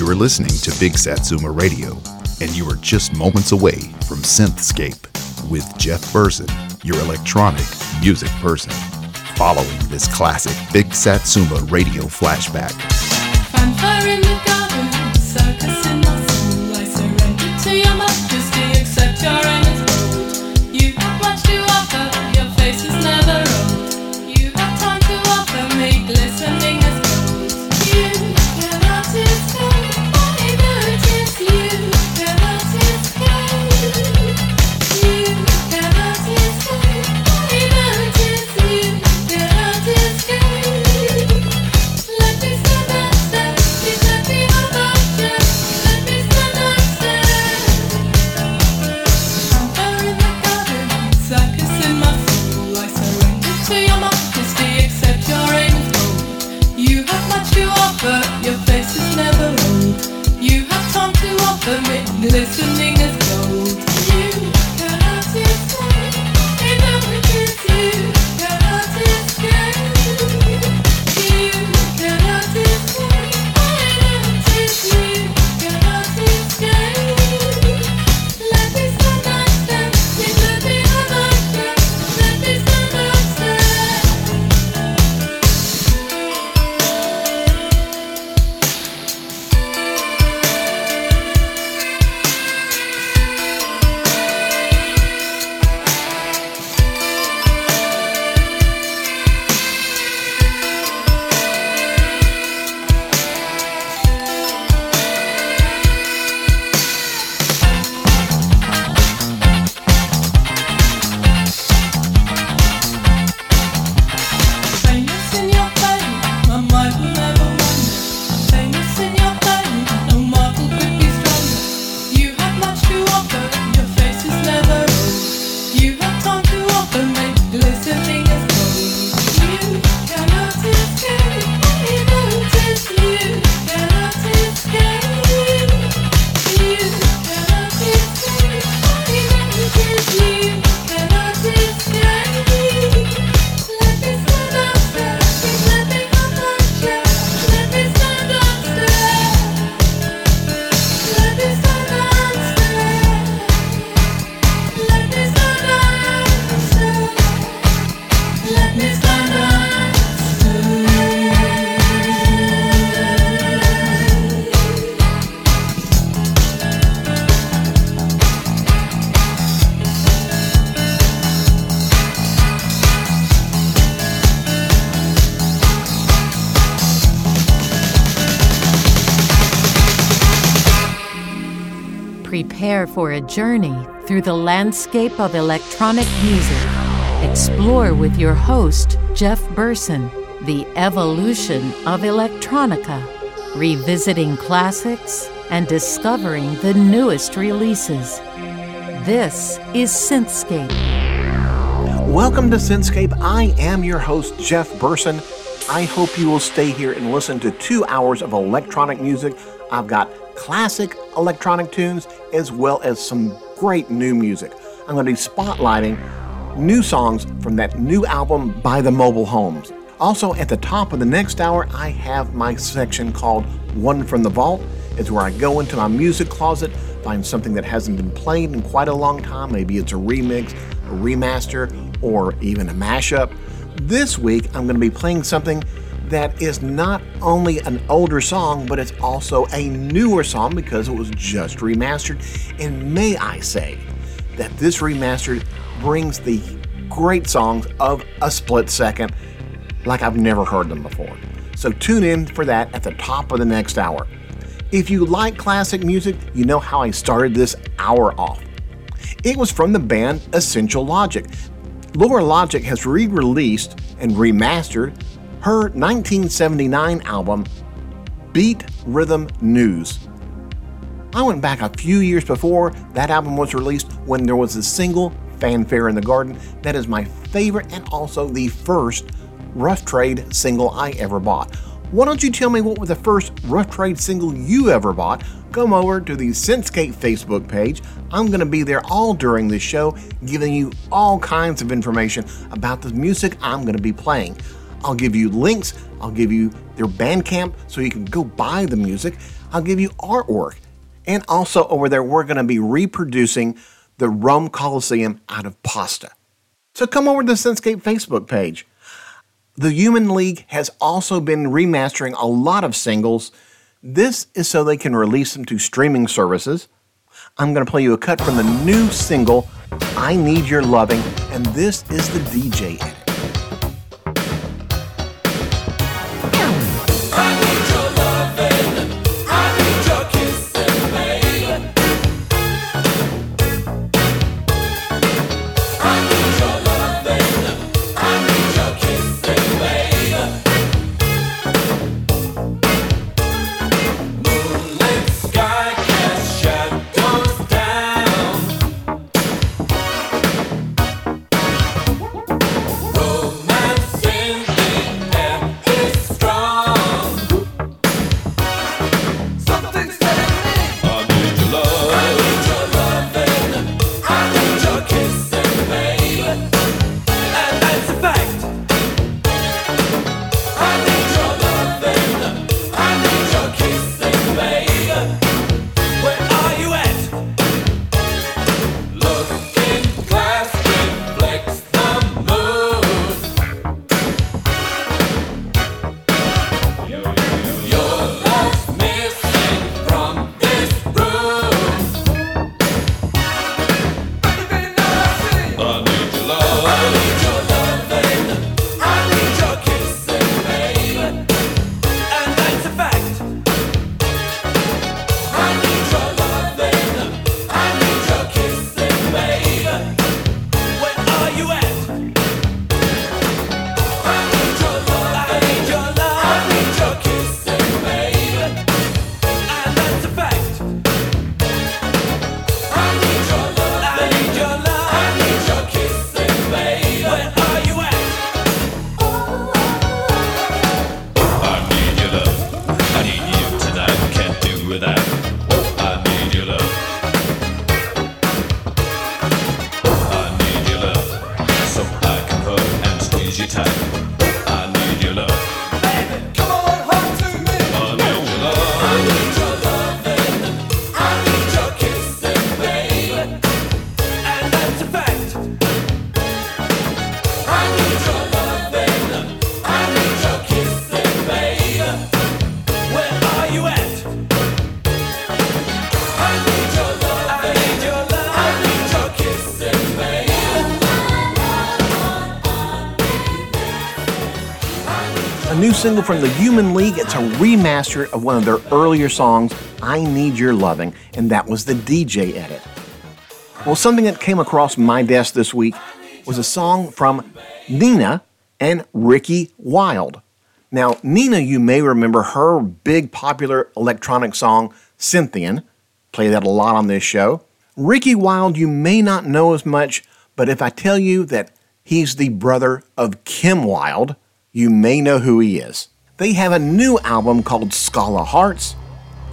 You are listening to Big Satsuma Radio, and you are just moments away from Synthscape with Jeff Burson, your electronic music person. Following this classic Big Satsuma Radio flashback. For a journey through the landscape of electronic music. Explore with your host, Jeff Burson, the evolution of electronica, revisiting classics and discovering the newest releases. This is Synthscape. Welcome to Synthscape. I am your host, Jeff Burson. I hope you will stay here and listen to two hours of electronic music. I've got classic electronic tunes as well as some great new music. I'm going to be spotlighting new songs from that new album by the Mobile Homes. Also, at the top of the next hour, I have my section called One from the Vault. It's where I go into my music closet, find something that hasn't been played in quite a long time. Maybe it's a remix, a remaster, or even a mashup. This week, I'm going to be playing something that is not only an older song, but it's also a newer song because it was just remastered. And may I say that this remastered brings the great songs of a split second like I've never heard them before. So tune in for that at the top of the next hour. If you like classic music, you know how I started this hour off. It was from the band Essential Logic. Laura Logic has re released and remastered her 1979 album, Beat Rhythm News. I went back a few years before that album was released when there was a single, Fanfare in the Garden, that is my favorite and also the first Rough Trade single I ever bought. Why don't you tell me what was the first Rough Trade single you ever bought? Come over to the Synthscape Facebook page. I'm going to be there all during this show, giving you all kinds of information about the music I'm going to be playing. I'll give you links. I'll give you their Bandcamp so you can go buy the music. I'll give you artwork. And also over there, we're going to be reproducing the Rome Coliseum out of pasta. So come over to the Synthscape Facebook page. The Human League has also been remastering a lot of singles. This is so they can release them to streaming services. I'm going to play you a cut from the new single, I Need Your Loving, and this is the DJ edit. Single from the Human League. It's a remaster of one of their earlier songs, I Need Your Loving, and that was the DJ edit. Well, something that came across my desk this week was a song from Nina and Ricky Wilde. Now, Nina, you may remember her big popular electronic song, Synthian. Play that a lot on this show. Ricky Wilde, you may not know as much, but if I tell you that he's the brother of Kim Wilde, you may know who he is. They have a new album called Scala Hearts.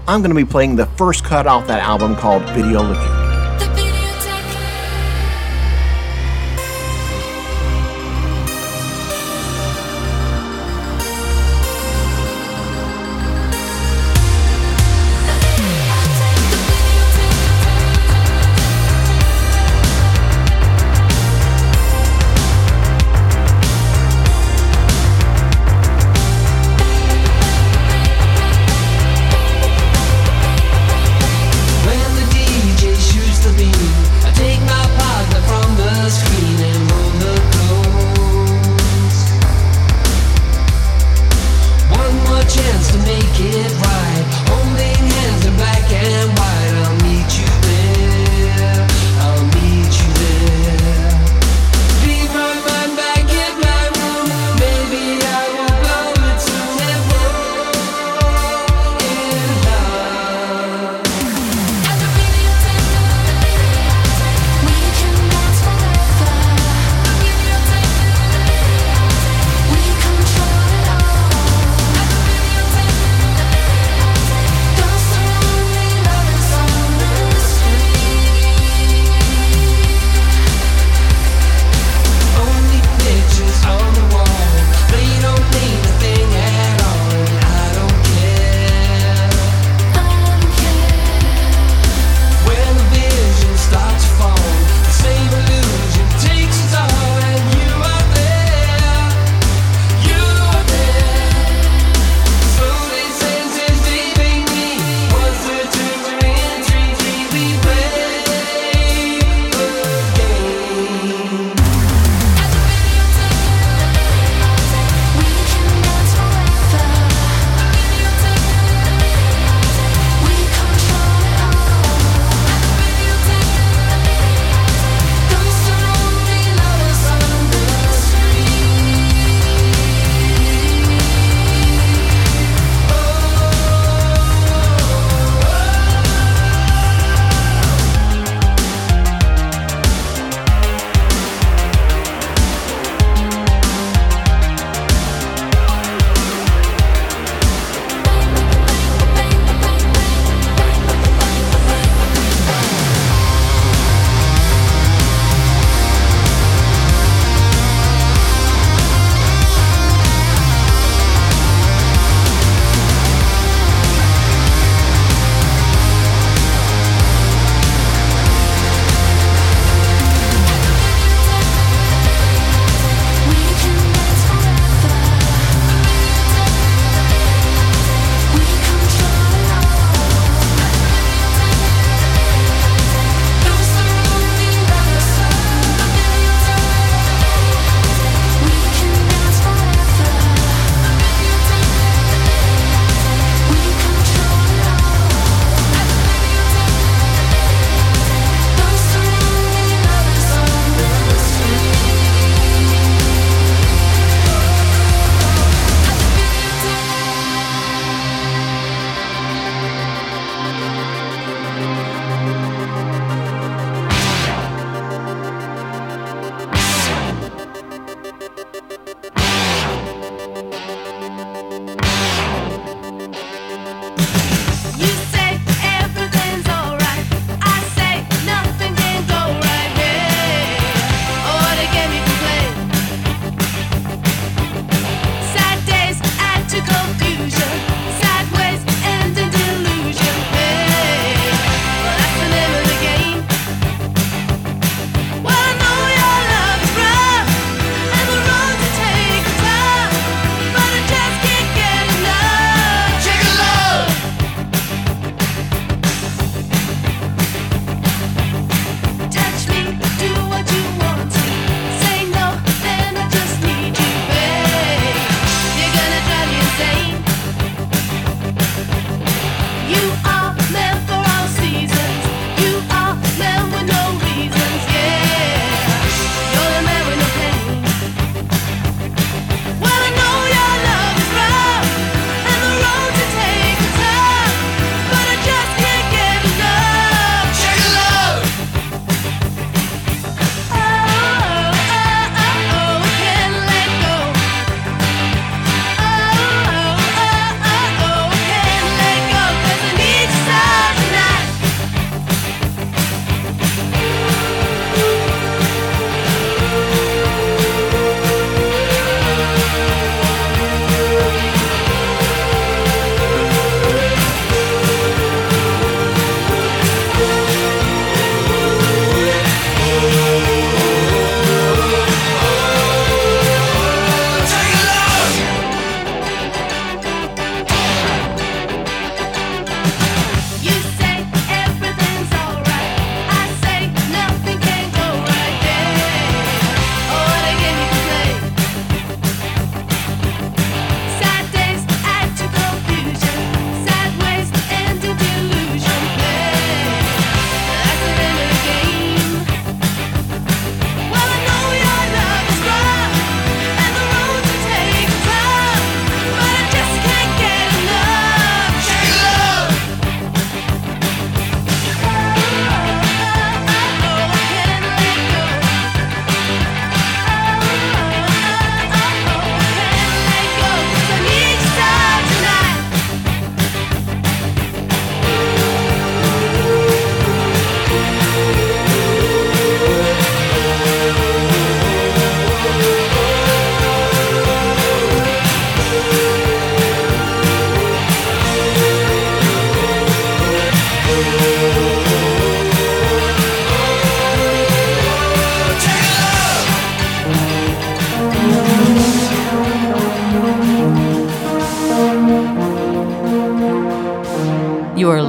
I'm going to be playing the first cut off that album called Video Lagoon.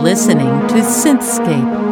Listening to Synthscape.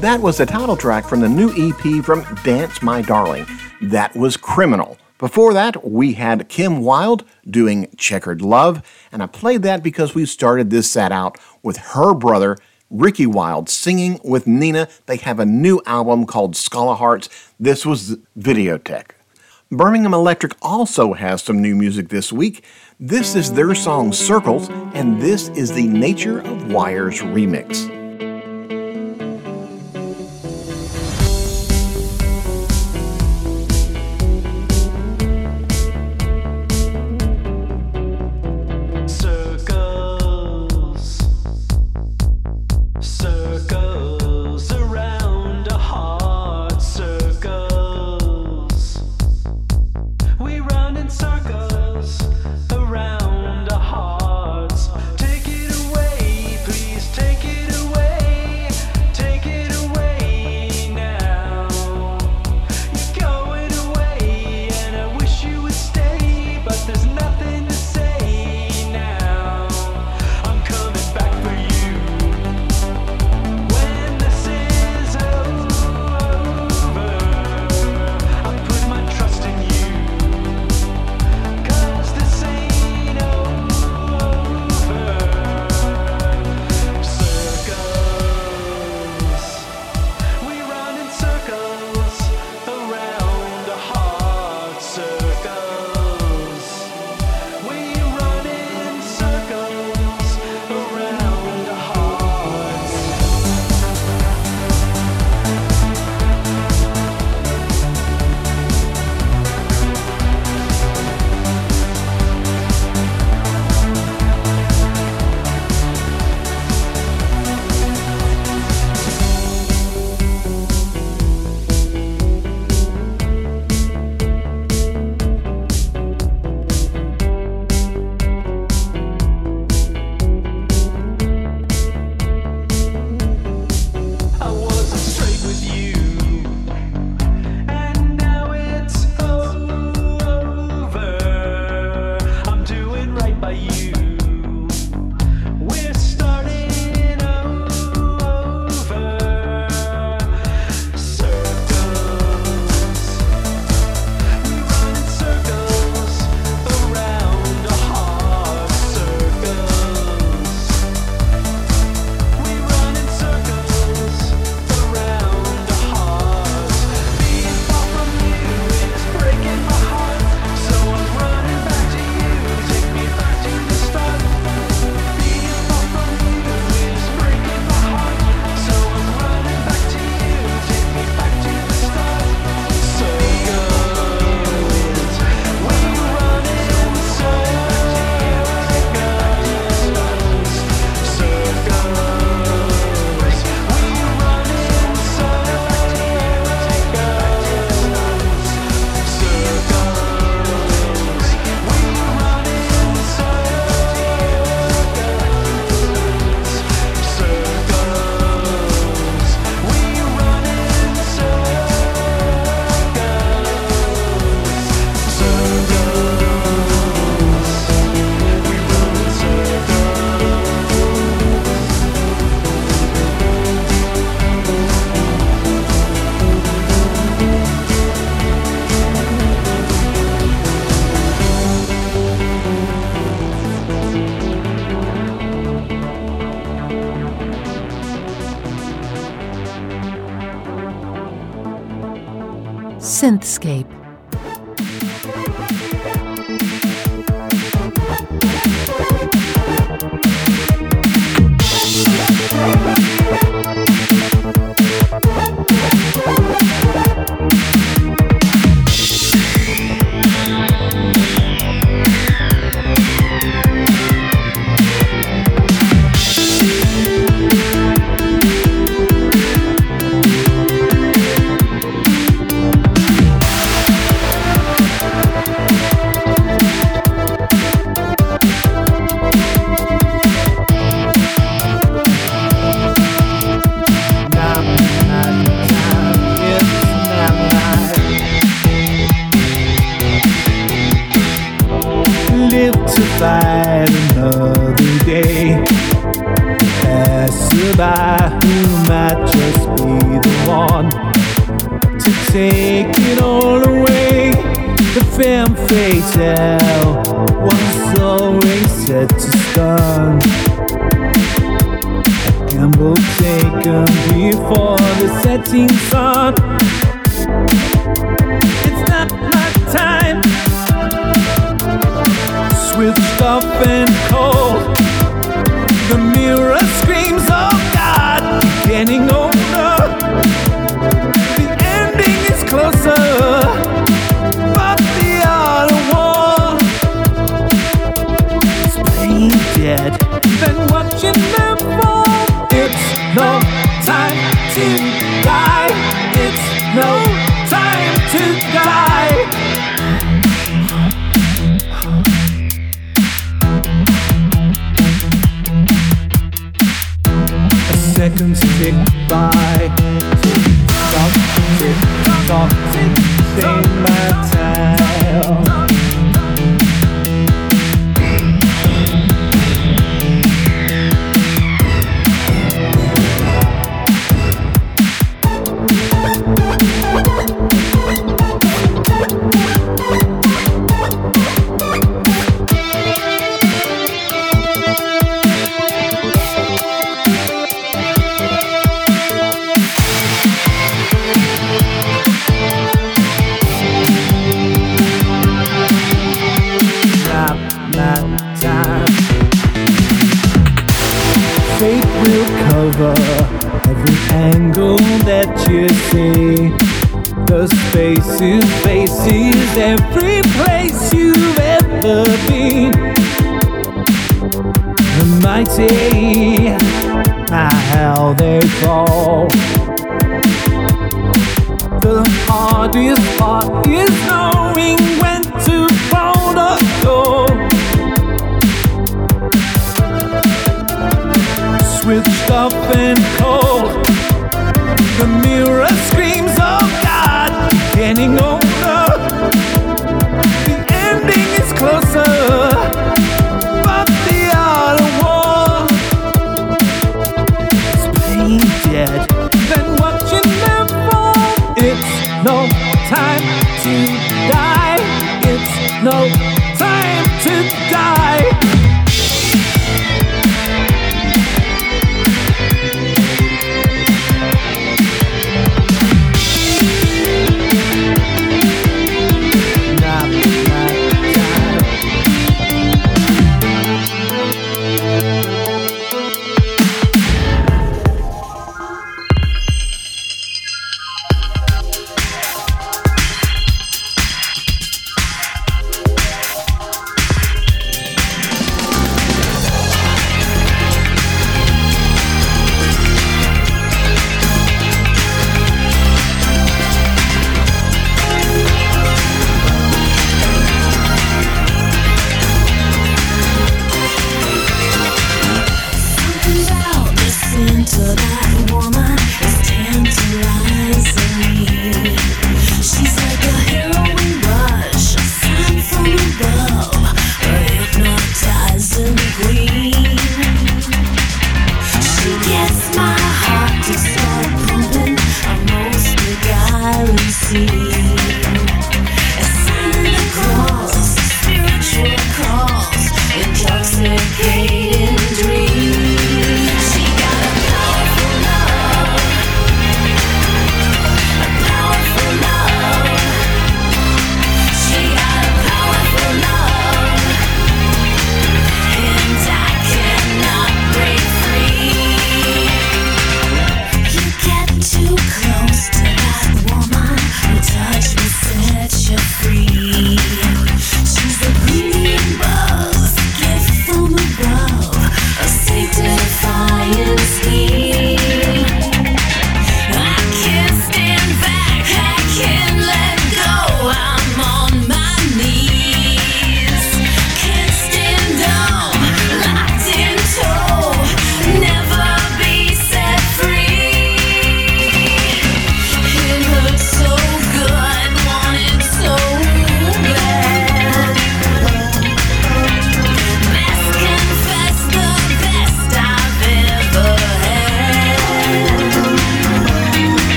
That was the title track from the new EP from Dance My Darling. That was Criminal. Before that, we had Kim Wilde doing Checkered Love, and I played that because we started this set out with her brother, Ricky Wilde, singing with Nina. They have a new album called Skull of Hearts. This was Videotech. Birmingham Electric also has some new music this week. This is their song Circles, and this is the Nature of Wires remix.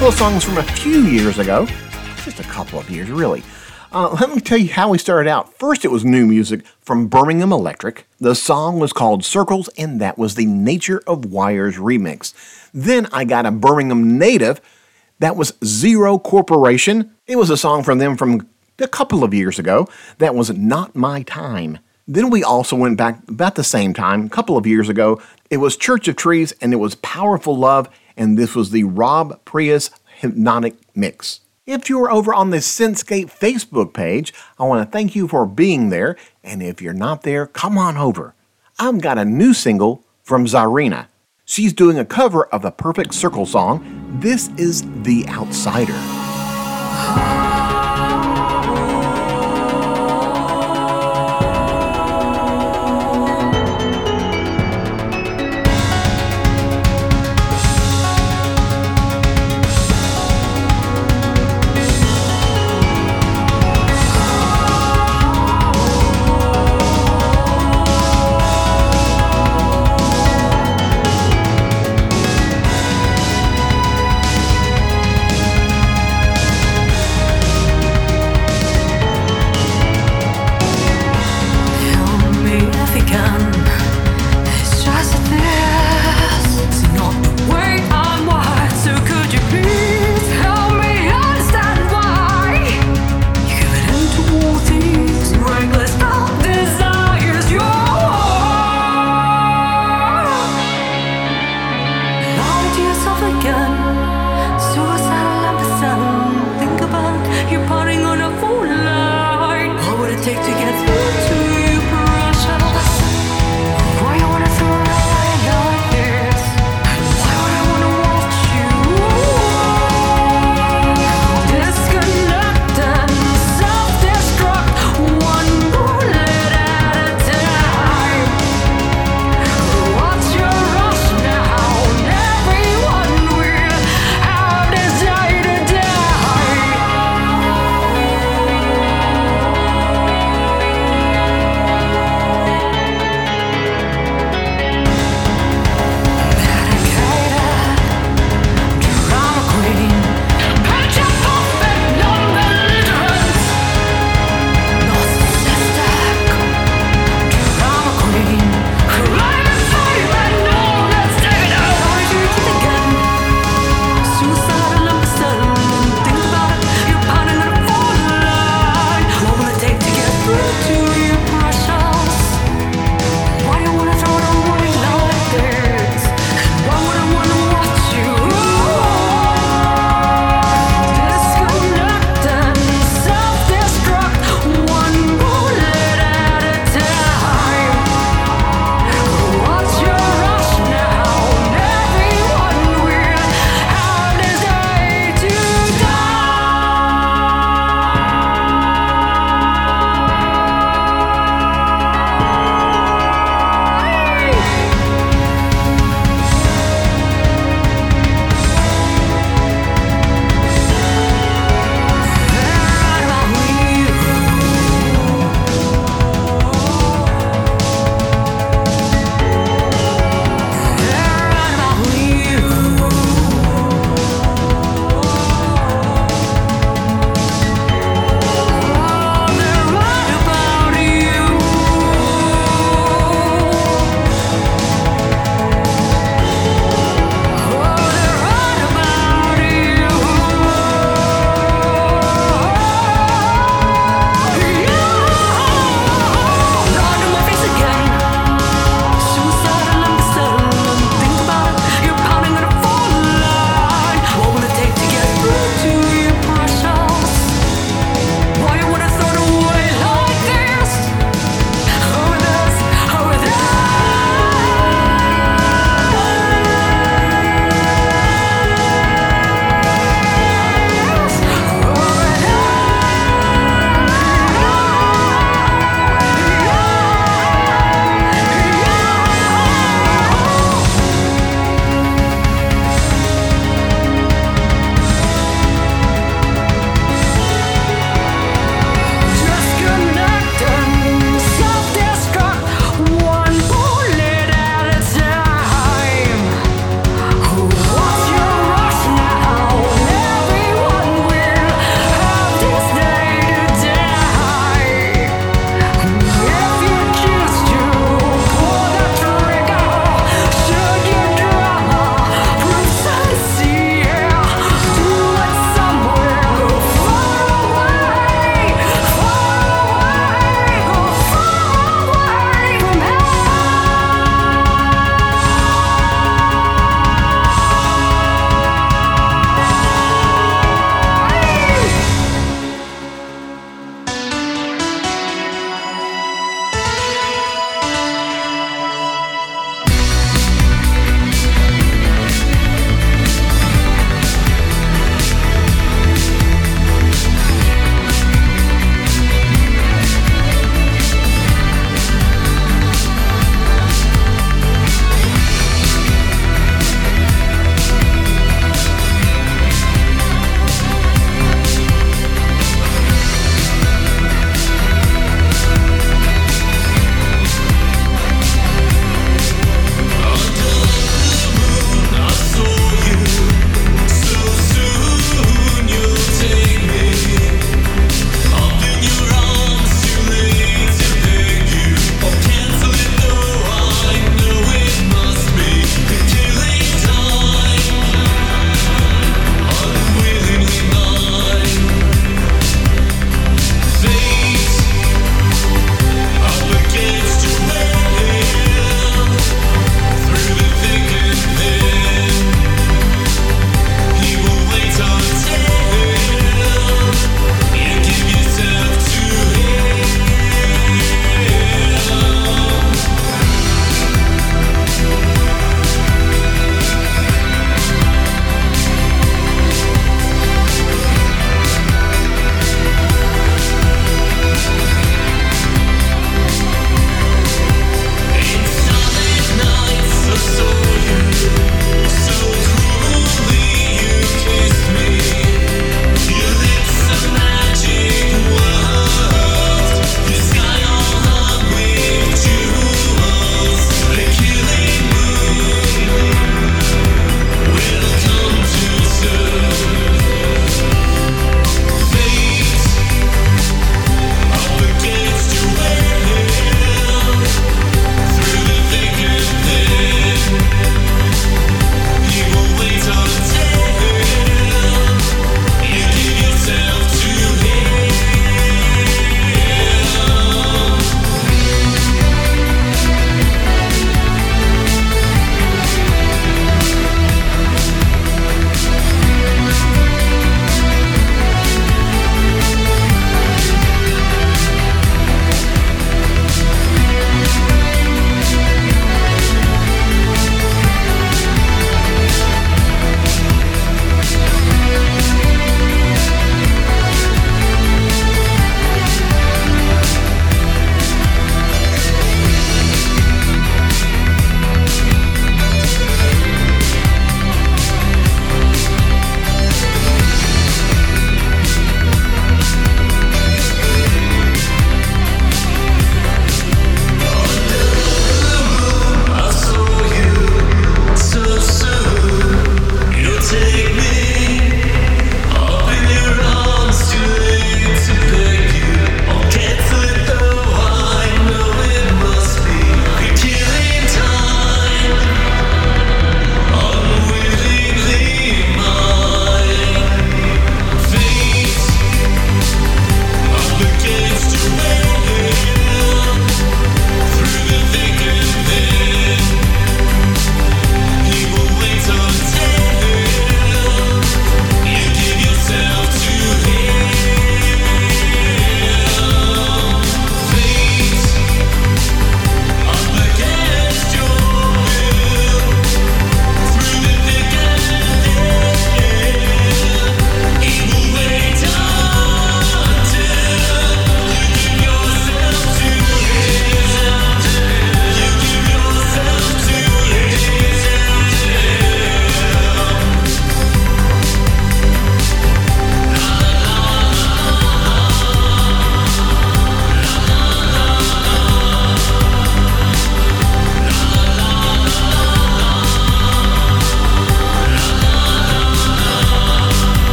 Couple of songs from a few years ago, just a couple of years, really. Uh, let me tell you how we started out. First, it was new music from Birmingham Electric. The song was called Circles, and that was the Nature of Wires remix. Then I got a Birmingham native. That was Zero Corporation. It was a song from them from a couple of years ago. That was Not My Time. Then we also went back about the same time, a couple of years ago. It was Church of Trees and it was Powerful Love, and this was the Rob Prius Hypnotic Mix. If you're over on the Synthscape Facebook page, I want to thank you for being there. And if you're not there, come on over. I've got a new single from Czarina. She's doing a cover of the Perfect Circle song. This is The Outsider.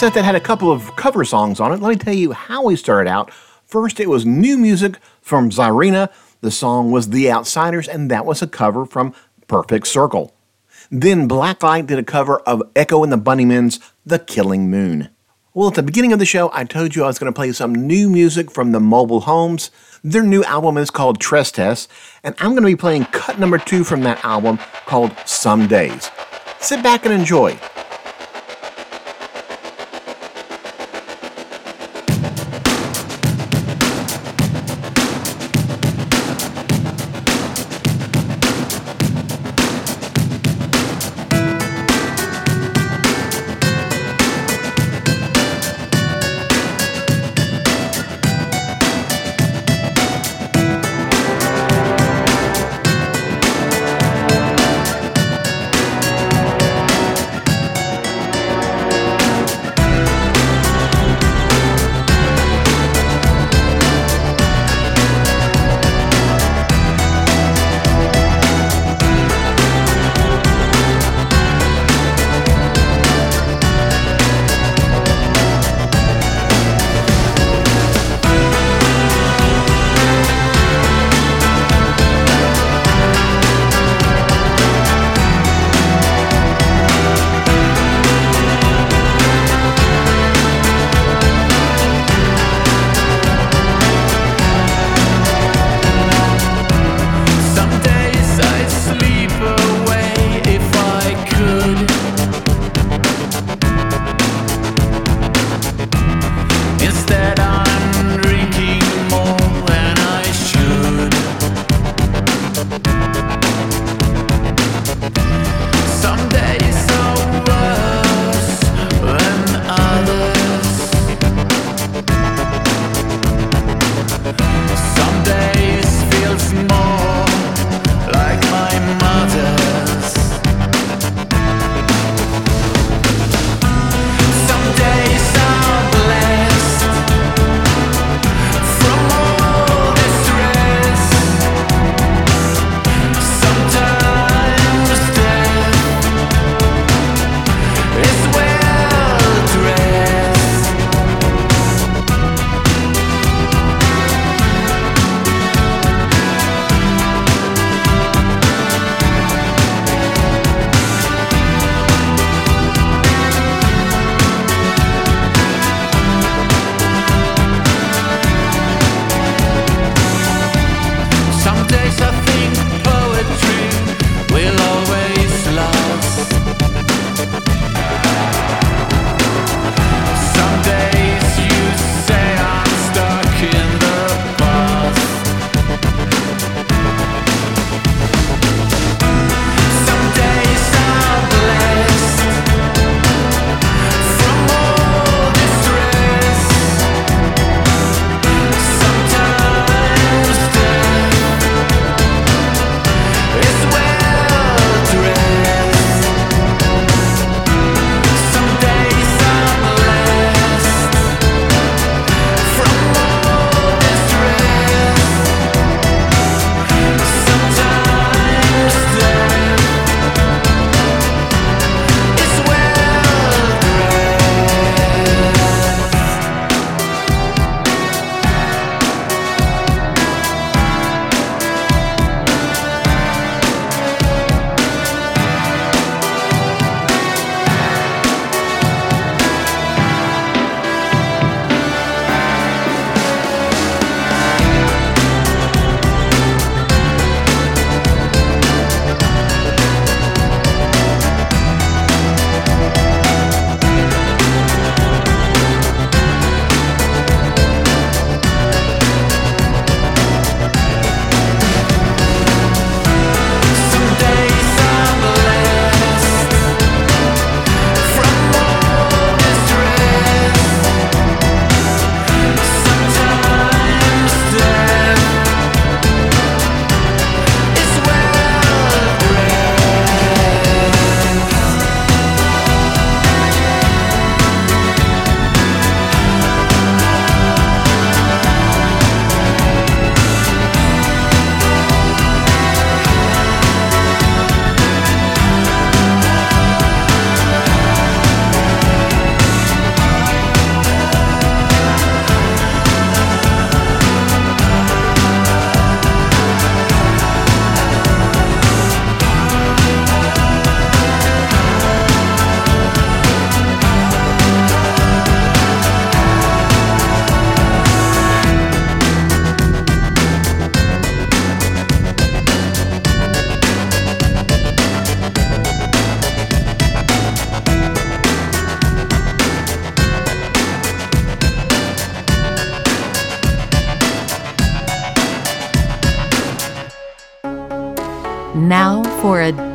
Set that had a couple of cover songs on it. Let me tell you how we started out. First, it was new music from Czarina. The song was The Outsiders, and that was a cover from Perfect Circle. Then Blacklight did a cover of Echo and the Bunnymen's The Killing Moon. Well, at the beginning of the show, I told you I was going to play some new music from the Mobile Homes. Their new album is called Tristesse, and I'm going to be playing cut number two from that album called Some Days. Sit back and enjoy.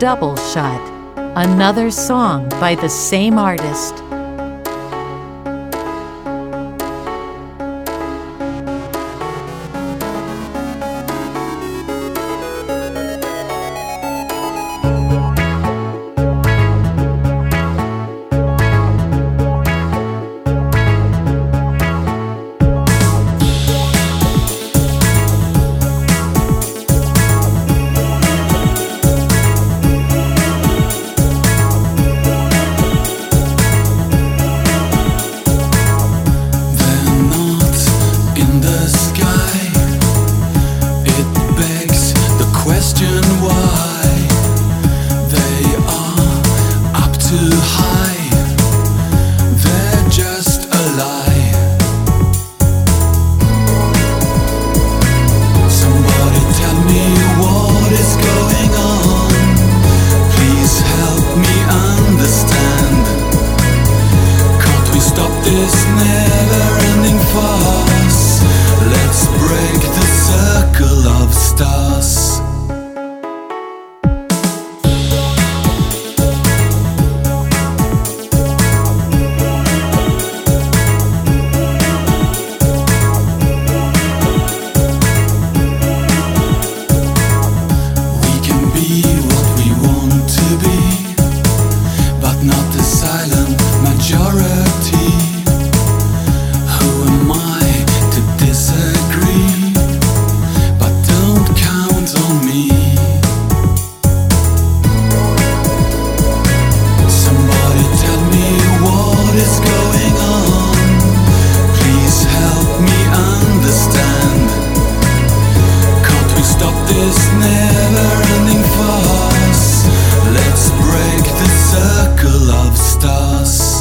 Double shot, another song by the same artist. Let's break the circle of stars.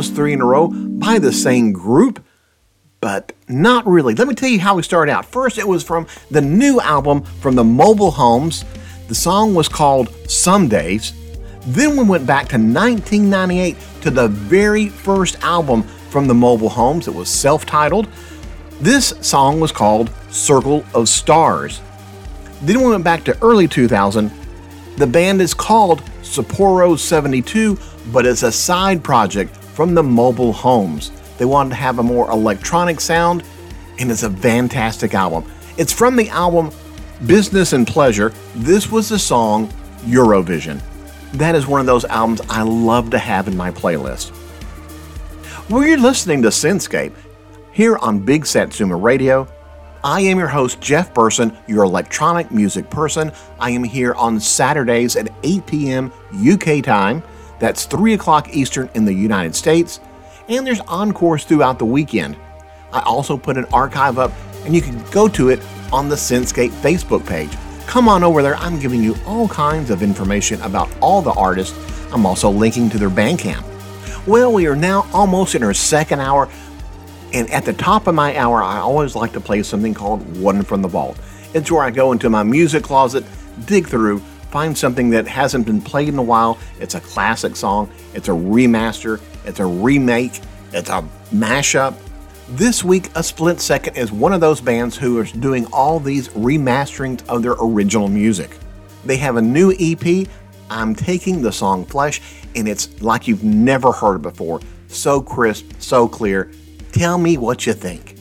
Was three in a row by the same group, but not really. Let me tell you how we started out. First, it was from the new album from the Mobile Homes. The song was called Some Days. Then we went back to 1998 to the very first album from the Mobile Homes. It was self titled. This song was called Circle of Stars. Then we went back to early 2000. The band is called Sapporo 72, but it's a side project from the Mobile Homes. They wanted to have a more electronic sound, and it's a fantastic album. It's from the album Business and Pleasure. This was the song Eurovision. That is one of those albums I love to have in my playlist. We're listening to Synthscape here on Big Satsuma Radio. I am your host, Jeff Burson, your electronic music person. I am here on Saturdays at 8 p.m. UK time. That's 3 o'clock Eastern in the United States. And there's encores throughout the weekend. I also put an archive up, and you can go to it on the Synthscape Facebook page. Come on over there. I'm giving you all kinds of information about all the artists. I'm also linking to their Bandcamp. Well, we are now almost in our second hour, and at the top of my hour, I always like to play something called One from the Vault. It's where I go into my music closet, dig through, find something that hasn't been played in a while. It's a classic song, it's a remaster, it's a remake, it's a mashup. This week, A Split Second is one of those bands who is doing all these remasterings of their original music. They have a new EP. I'm taking the song Flesh, and it's like you've never heard it before. So crisp, so clear. Tell me what you think.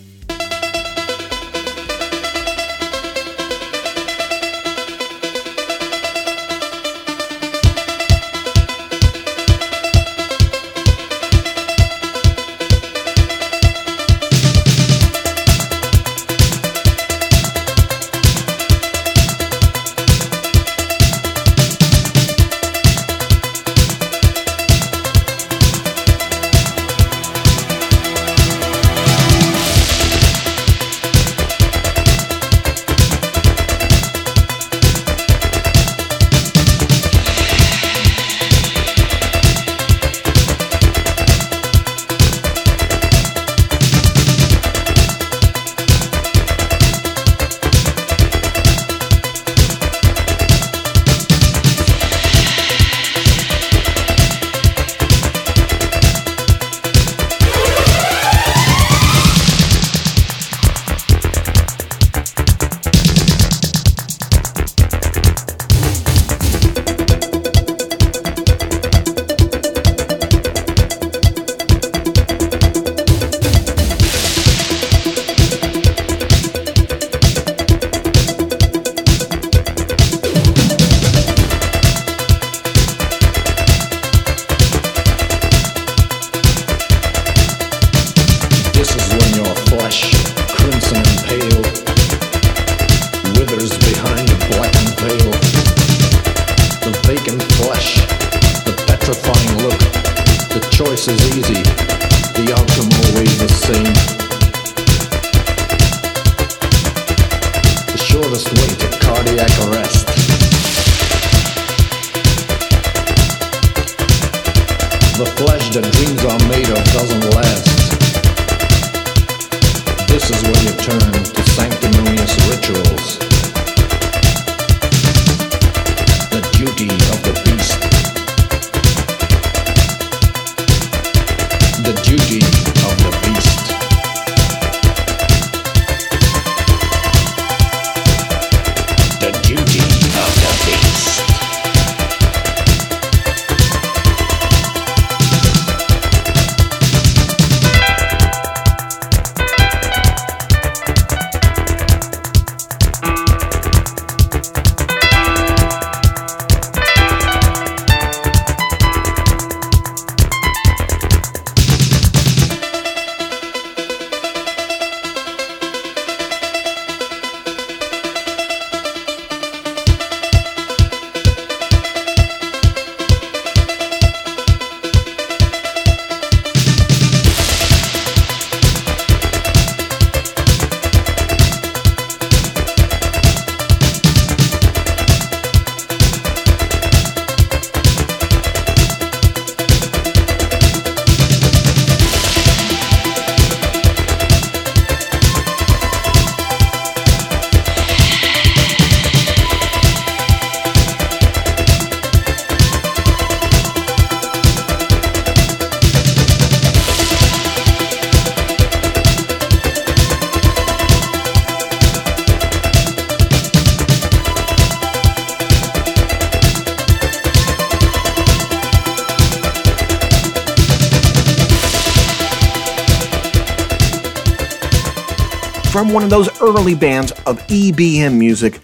Early bands of EBM music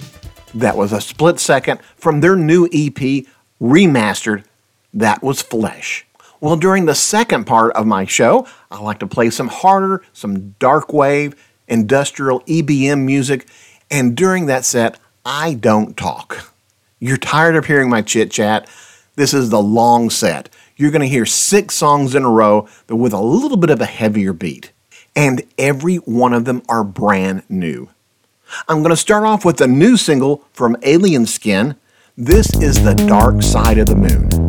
that was a split second from their new EP, Remastered, that was Flesh. Well, during the second part of my show, I like to play some harder, some dark wave, industrial EBM music, and during that set, I don't talk. You're tired of hearing my chit chat? This is the long set. You're going to hear six songs in a row, but with a little bit of a heavier beat. And every one of them are brand new. I'm going to start off with a new single from Alien Skin. This is The Dark Side of the Moon.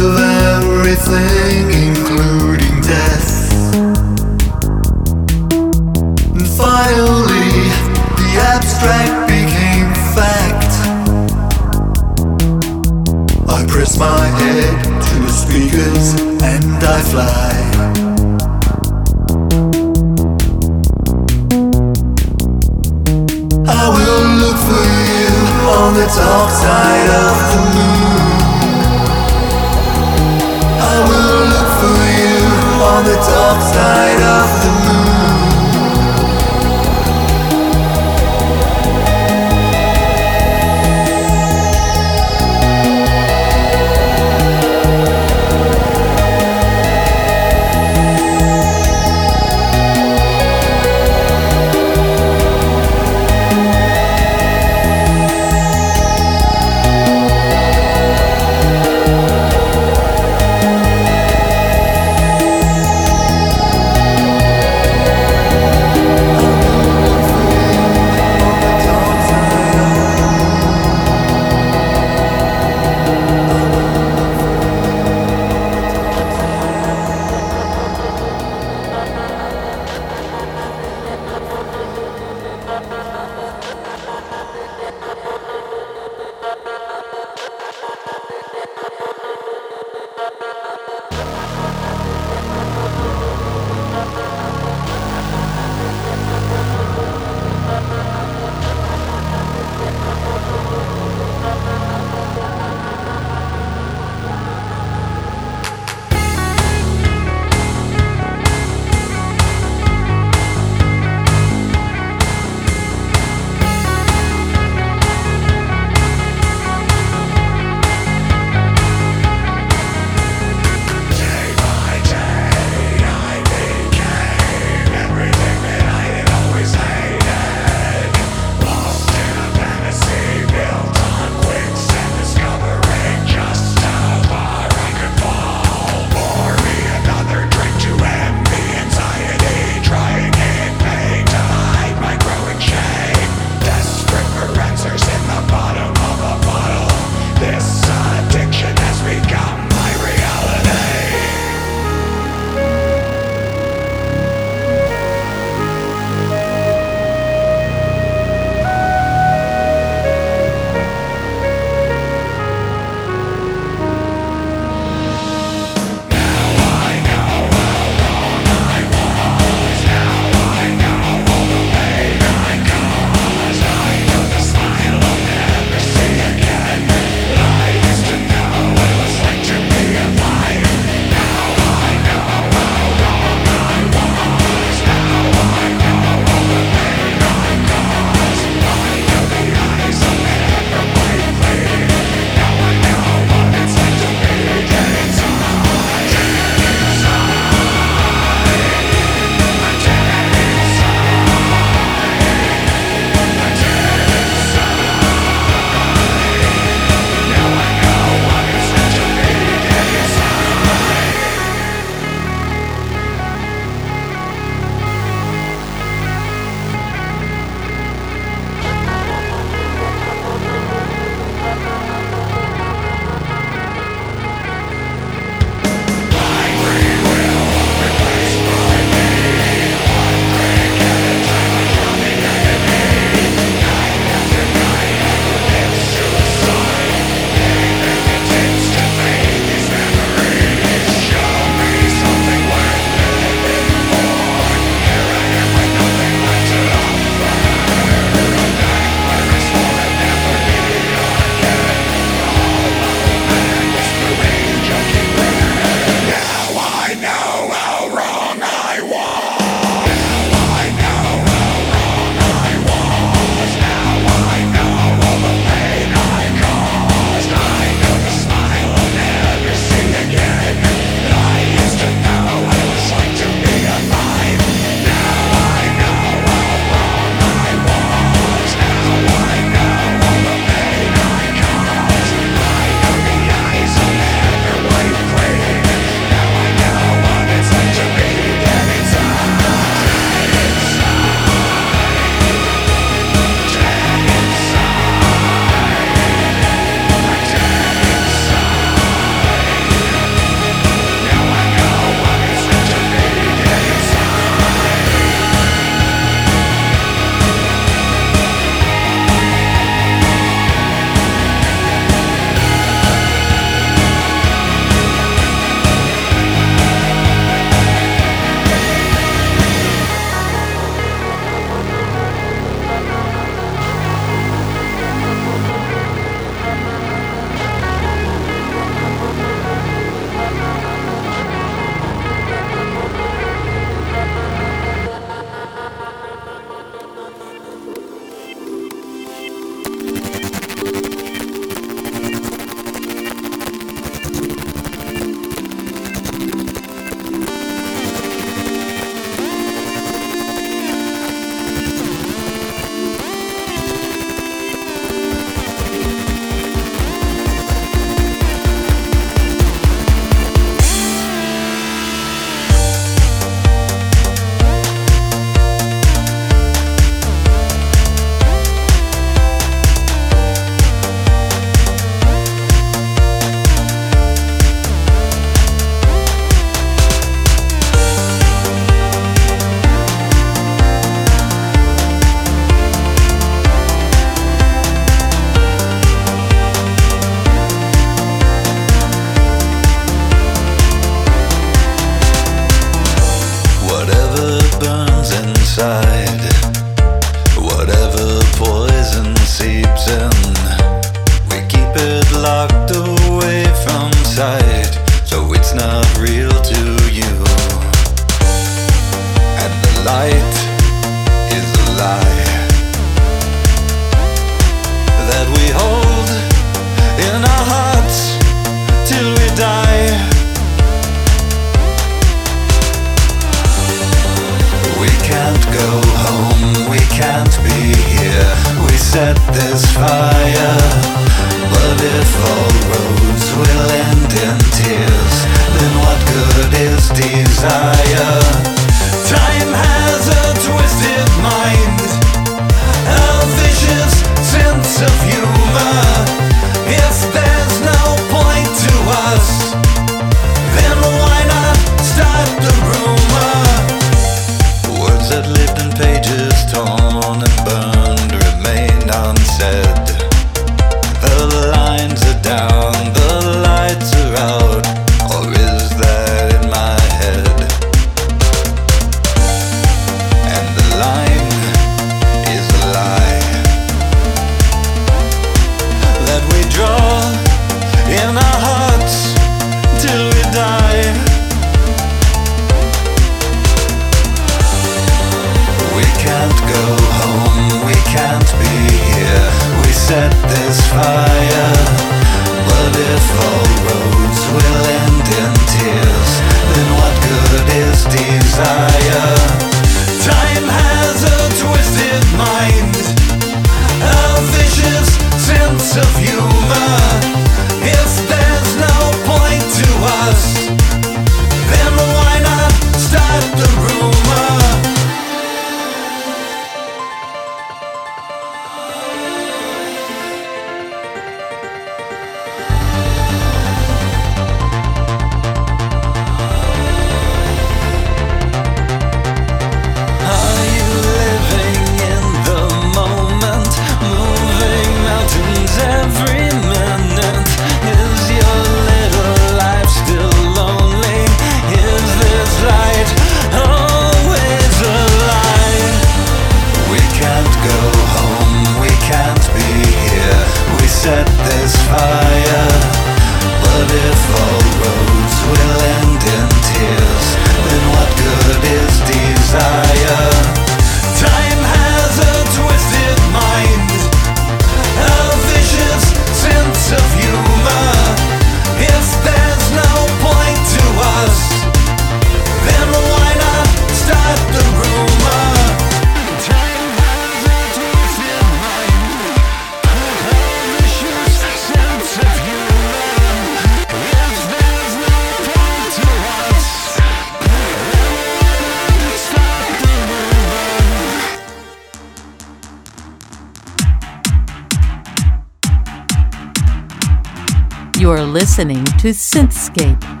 Listening to Synthscape.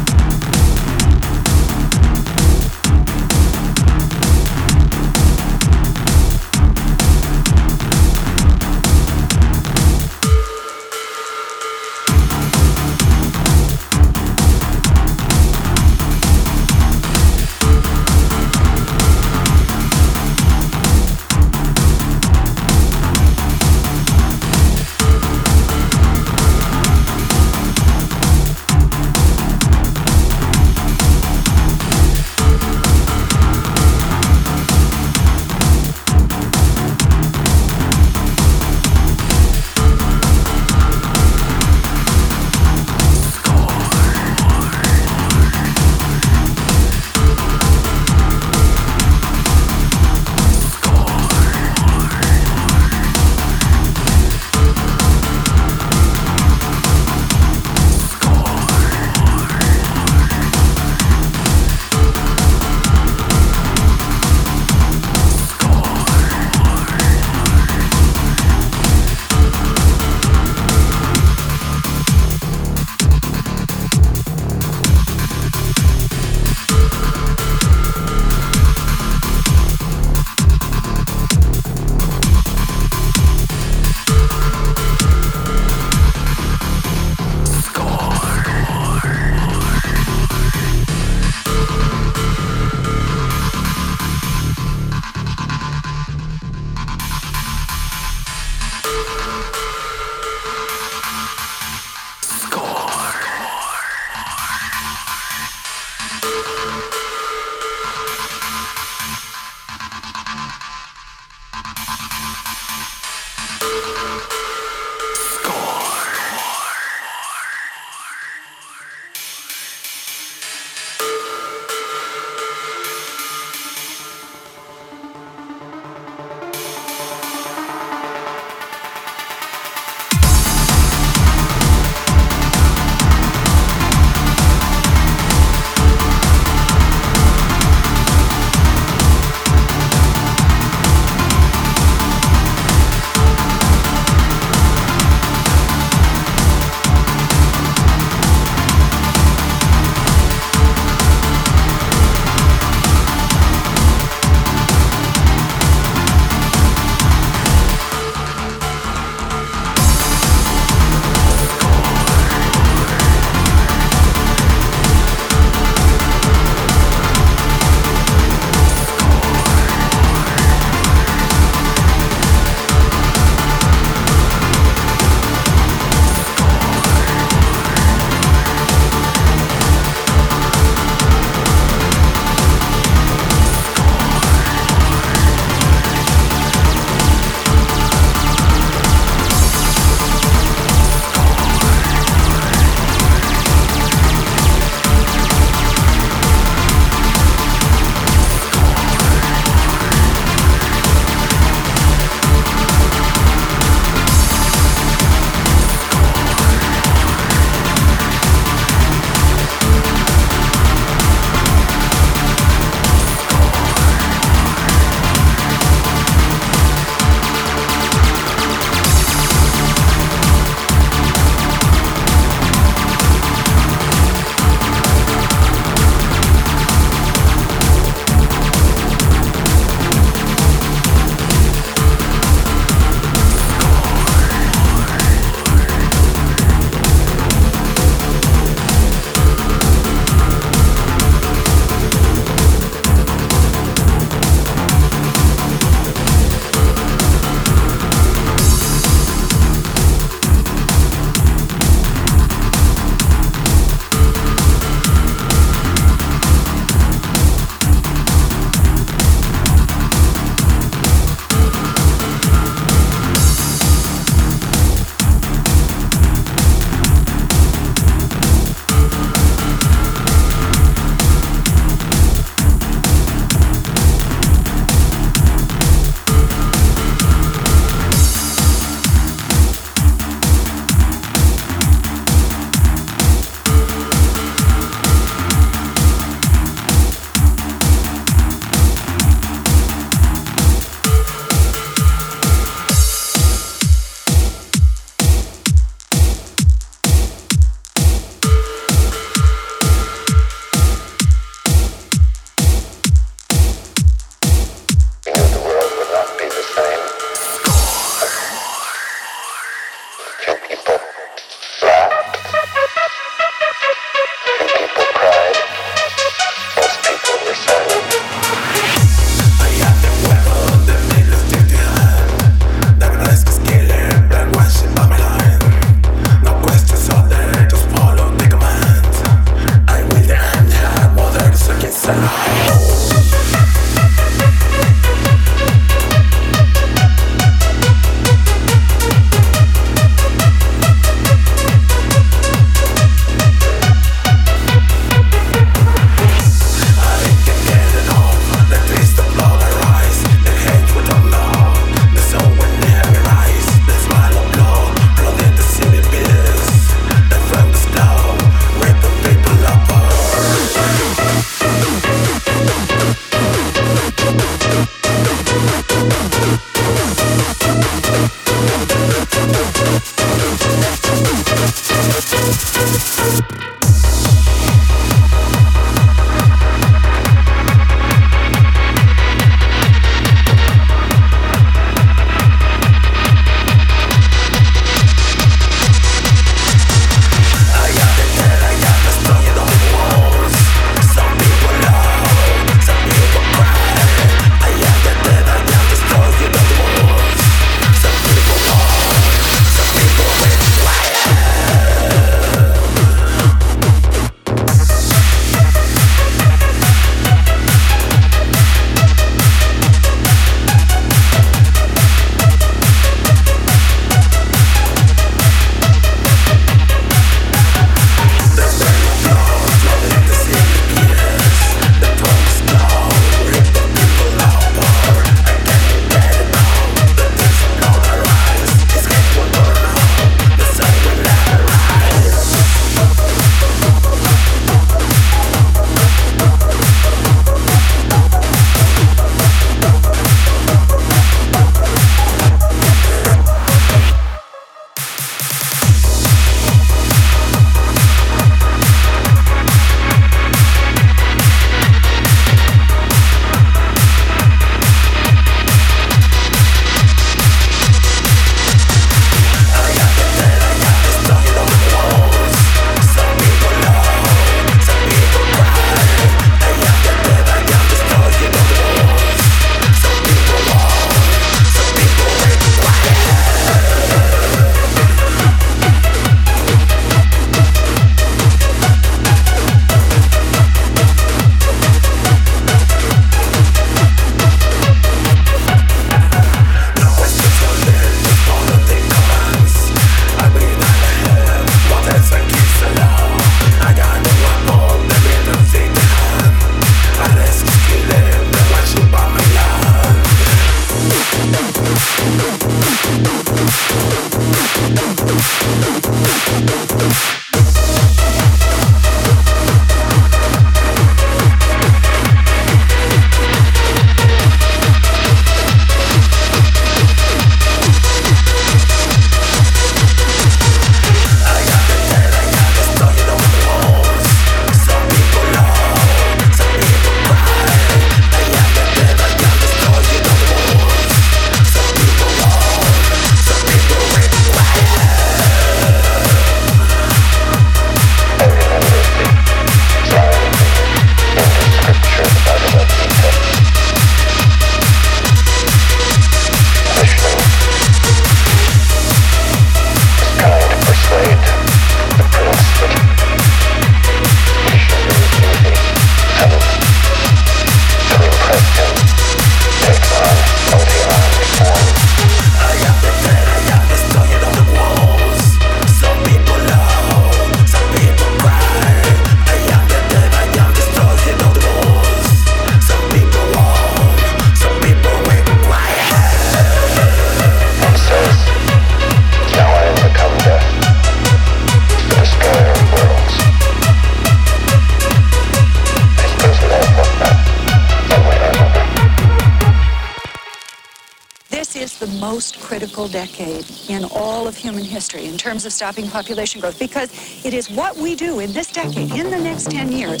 Critical decade in all of human history in terms of stopping population growth because it is what we do in this decade, in the next 10 years,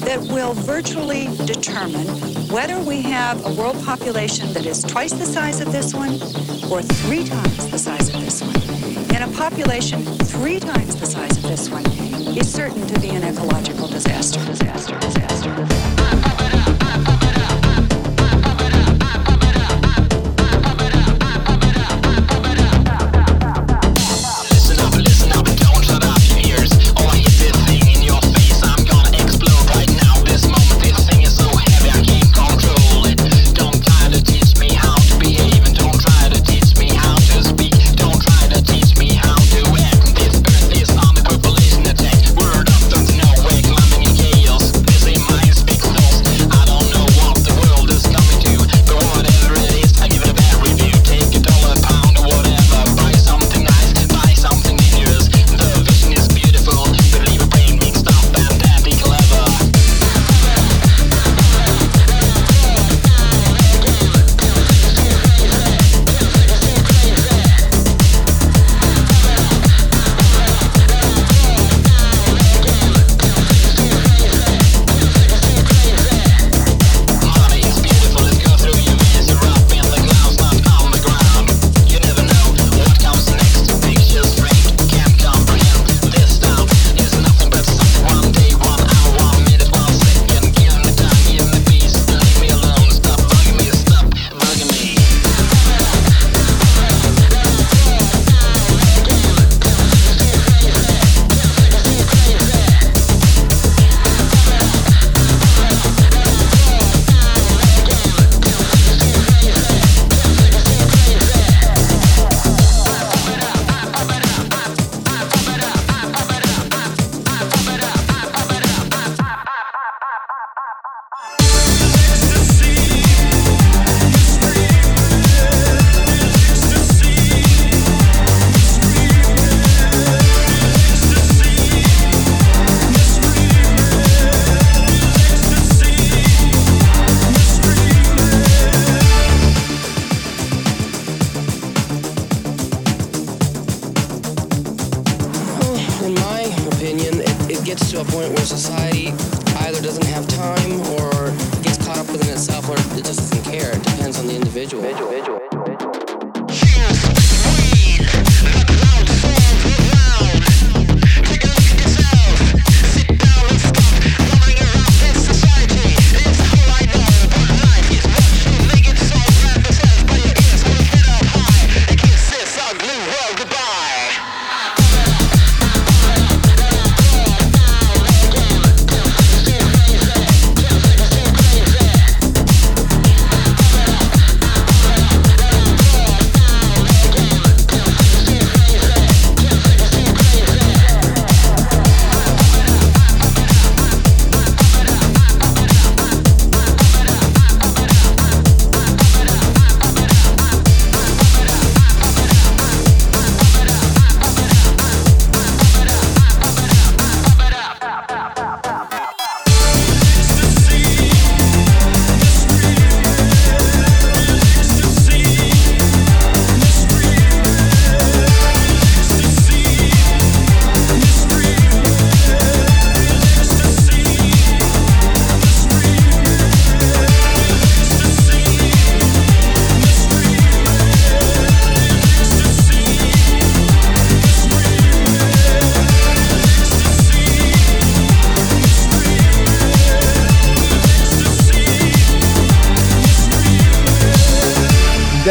that will virtually determine whether we have a world population that is twice the size of this one or three times the size of this one. And a population three times the size of this one is certain to be an ecological disaster, disaster, disaster, disaster.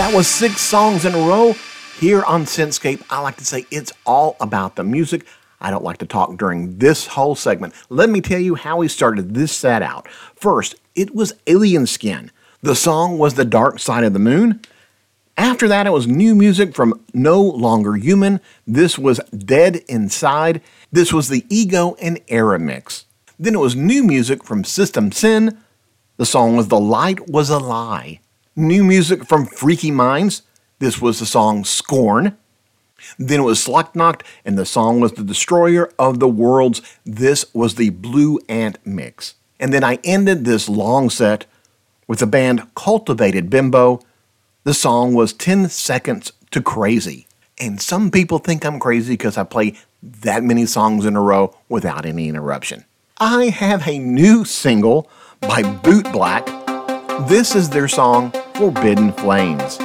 That was six songs in a row. Here on Synthscape, I like to say it's all about the music. I don't like to talk during this whole segment. Let me tell you how we started this set out. First, it was Alien Skin. The song was The Dark Side of the Moon. After that, it was new music from No Longer Human. This was Dead Inside. This was the Ego and Era mix. Then it was new music from System Syn. The song was The Light Was a Lie. New music from Freaky Minds. This was the song Scorn. Then it was Slichtnacht, and the song was The Destroyer of the Worlds. This was the Blue Ant mix. And then I ended this long set with the band Cultivated Bimbo. The song was 10 Seconds to Crazy. And some people think I'm crazy because I play that many songs in a row without any interruption. I have a new single by Boot Black. This is their song Forbidden Flames.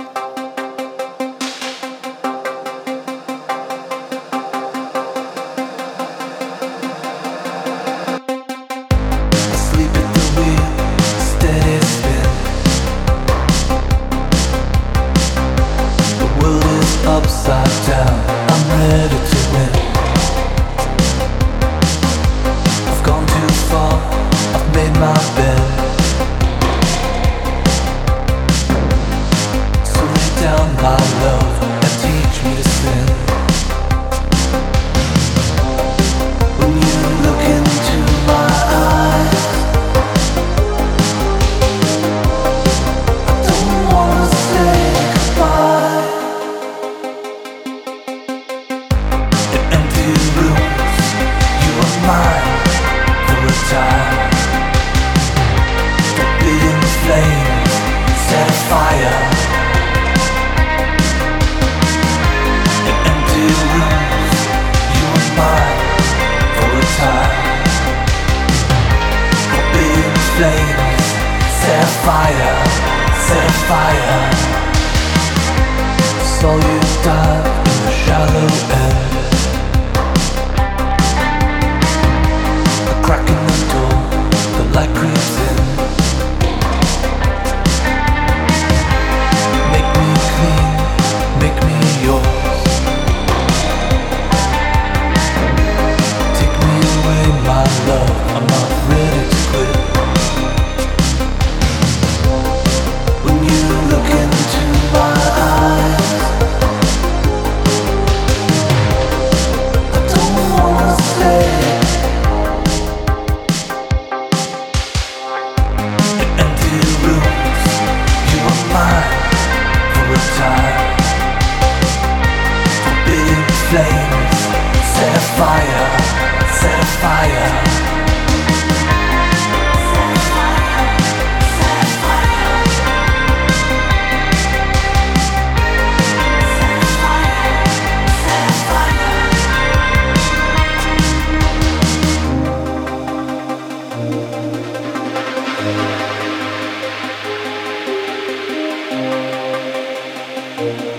Empty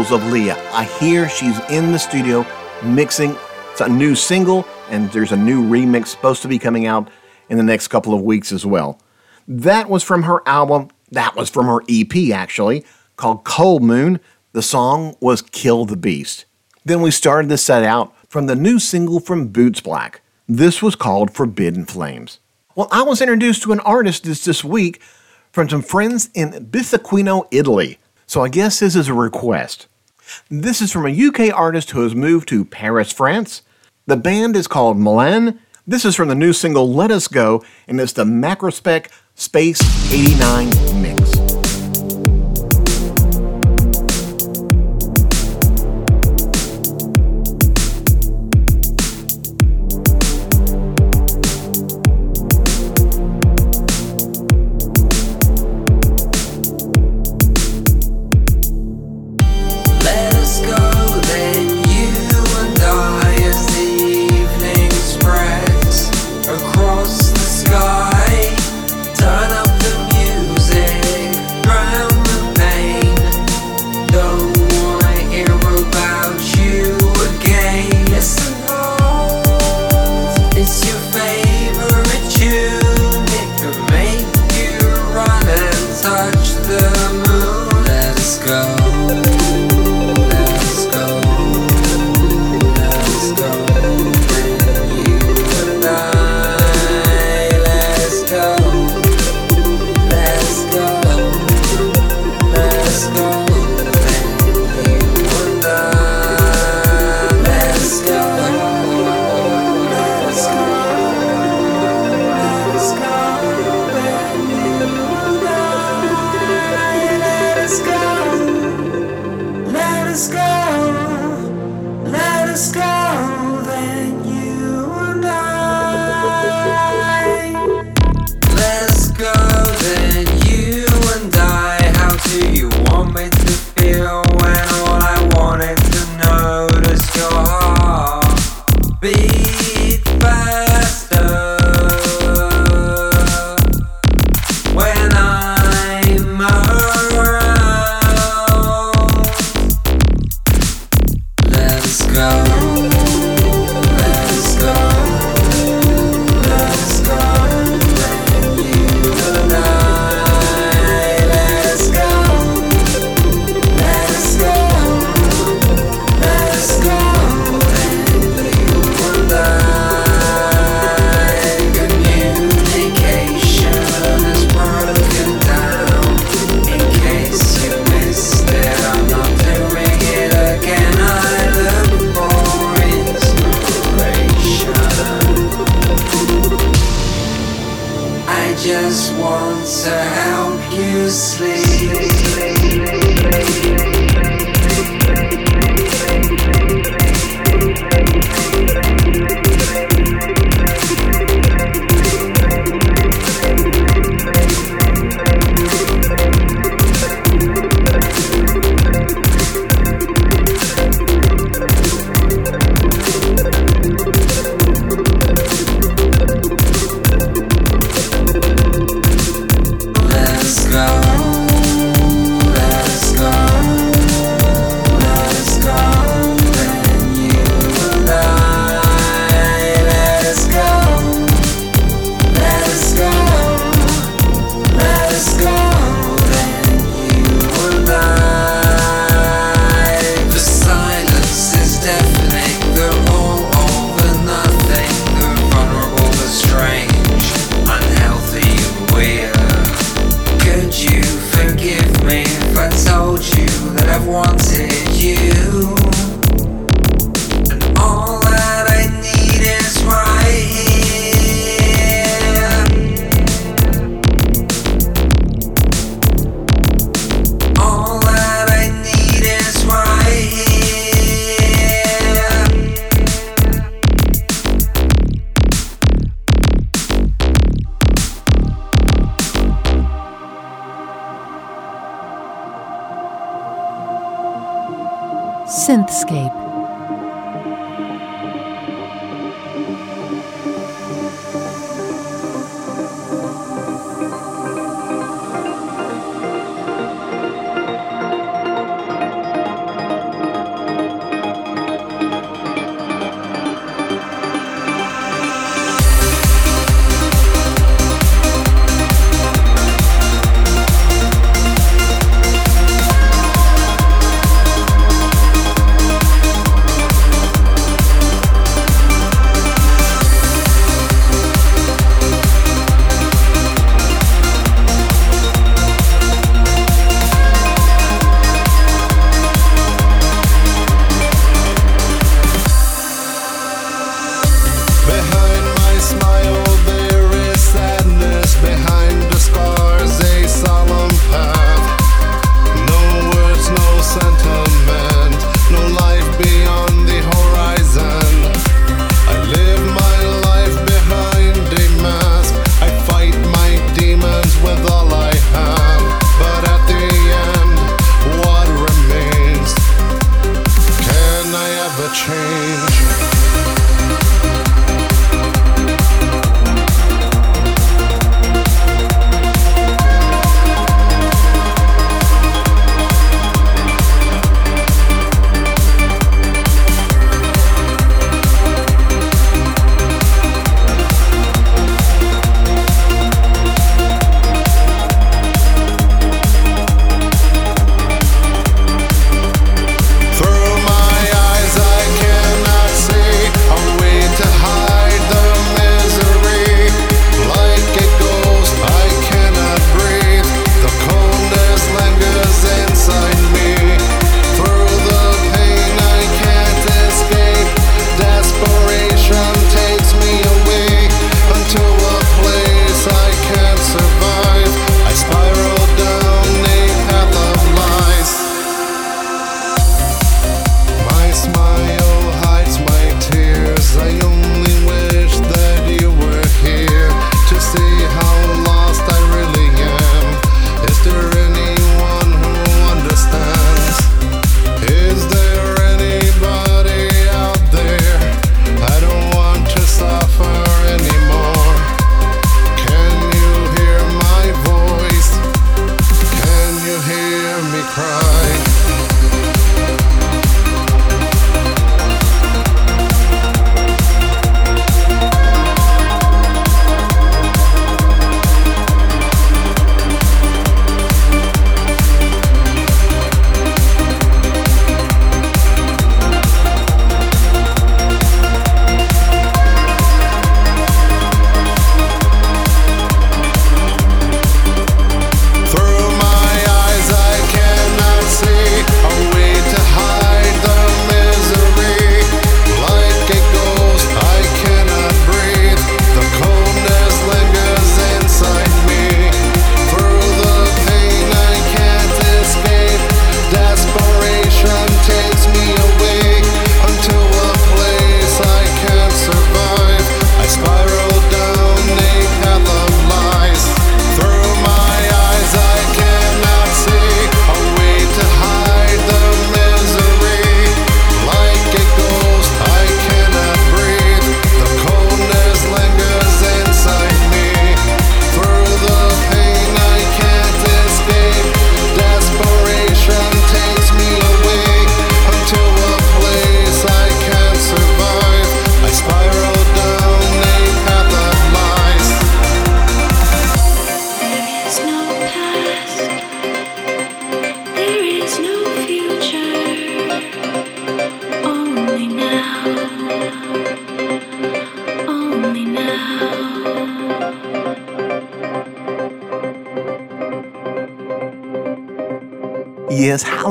vocals of Liya. I hear she's in the studio mixing it's a new single, and there's a new remix supposed to be coming out in the next couple of weeks as well. That was from her album, that was from her EP actually, called Cold Moon. The song was Kill the Beast. Then we started the set out from the new single from Bootsblack. This was called Forbidden Flames. Well, I was introduced to an artist this, this week from some friends in Bisaquino, Italy. So I guess this is a request. This is from a UK artist who has moved to Paris, France. The band is called Milan. This is from the new single Let Us Go, and it's the Macrospec Space 89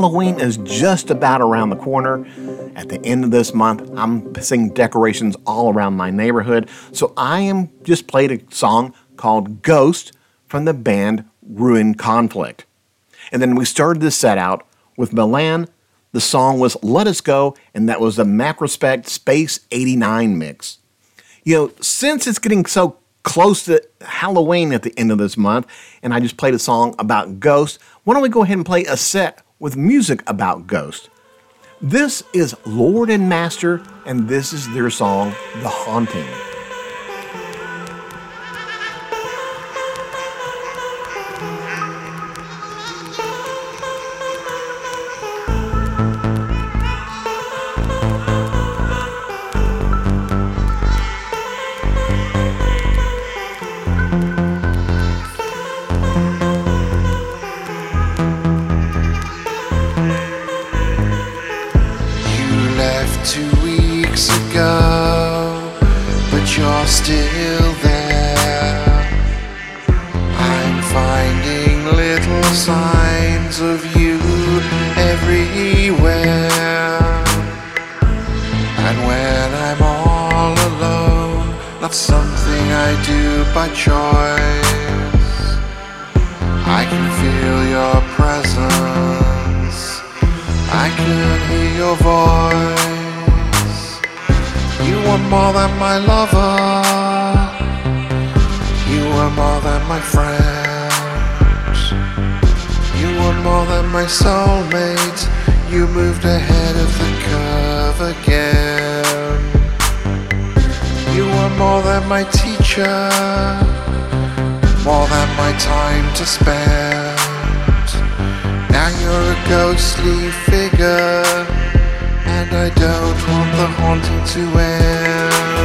Halloween is just about around the corner. At the end of this month, I'm seeing decorations all around my neighborhood. So I am just played a song called Ghost from the band Ruined Conflict. And then we started this set out with Milan. The song was Let Us Go, and that was the Macrospect Space 89 mix. You know, since it's getting so close to Halloween at the end of this month, and I just played a song about ghosts, why don't we go ahead and play a set with music about ghosts? This is Lord and Master, and this is their song, The Haunting. By choice, I can feel your presence. I can hear your voice. You are more than my lover. You are more than my friend. You are more than my soulmate. You moved ahead of the curve again. You are more than my teacher. More than my time to spend. Now you're a ghostly figure, and I don't want the haunting to end.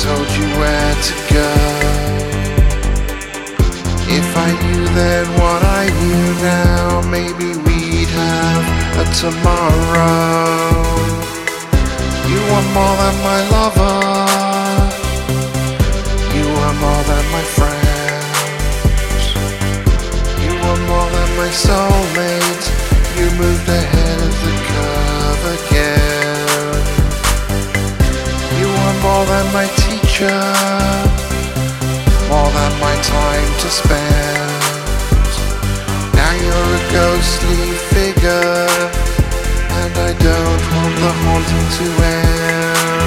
Told you where to go. If I knew then what I knew now, maybe we'd have a tomorrow. You are more than my lover. You are more than my friend. You are more than my soulmate. You moved ahead of the curve again. You are more than my teacher more than my time to spend. Now you're a ghostly figure, and I don't want the haunting to end.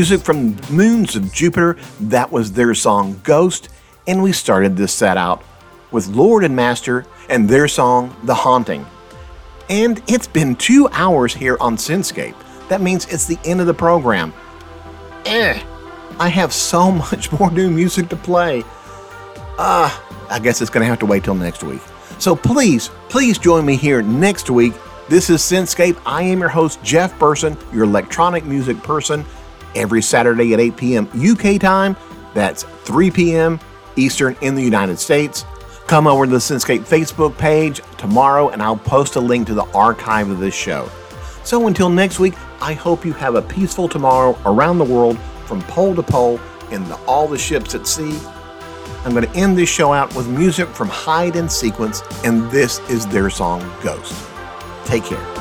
Music from Moons of Jupiter. That was their song Ghost. And we started this set out with Lord and Master and their song The Haunting. And it's been two hours here on Synthscape. That means it's the end of the program. Eh, I have so much more new music to play. Ah, I guess it's going to have to wait till next week. So please, please join me here next week. This is Synthscape. I am your host, Jeff Burson, your electronic music person, every Saturday at 8 p.m. UK time. That's 3 p.m. Eastern in the United States. Come over to the Synthscape Facebook page tomorrow and I'll post a link to the archive of this show. So until next week, I hope you have a peaceful tomorrow around the world from pole to pole in the, all the ships at sea. I'm going to end this show out with music from Hide and Sequence, and this is their song Ghost. Take care.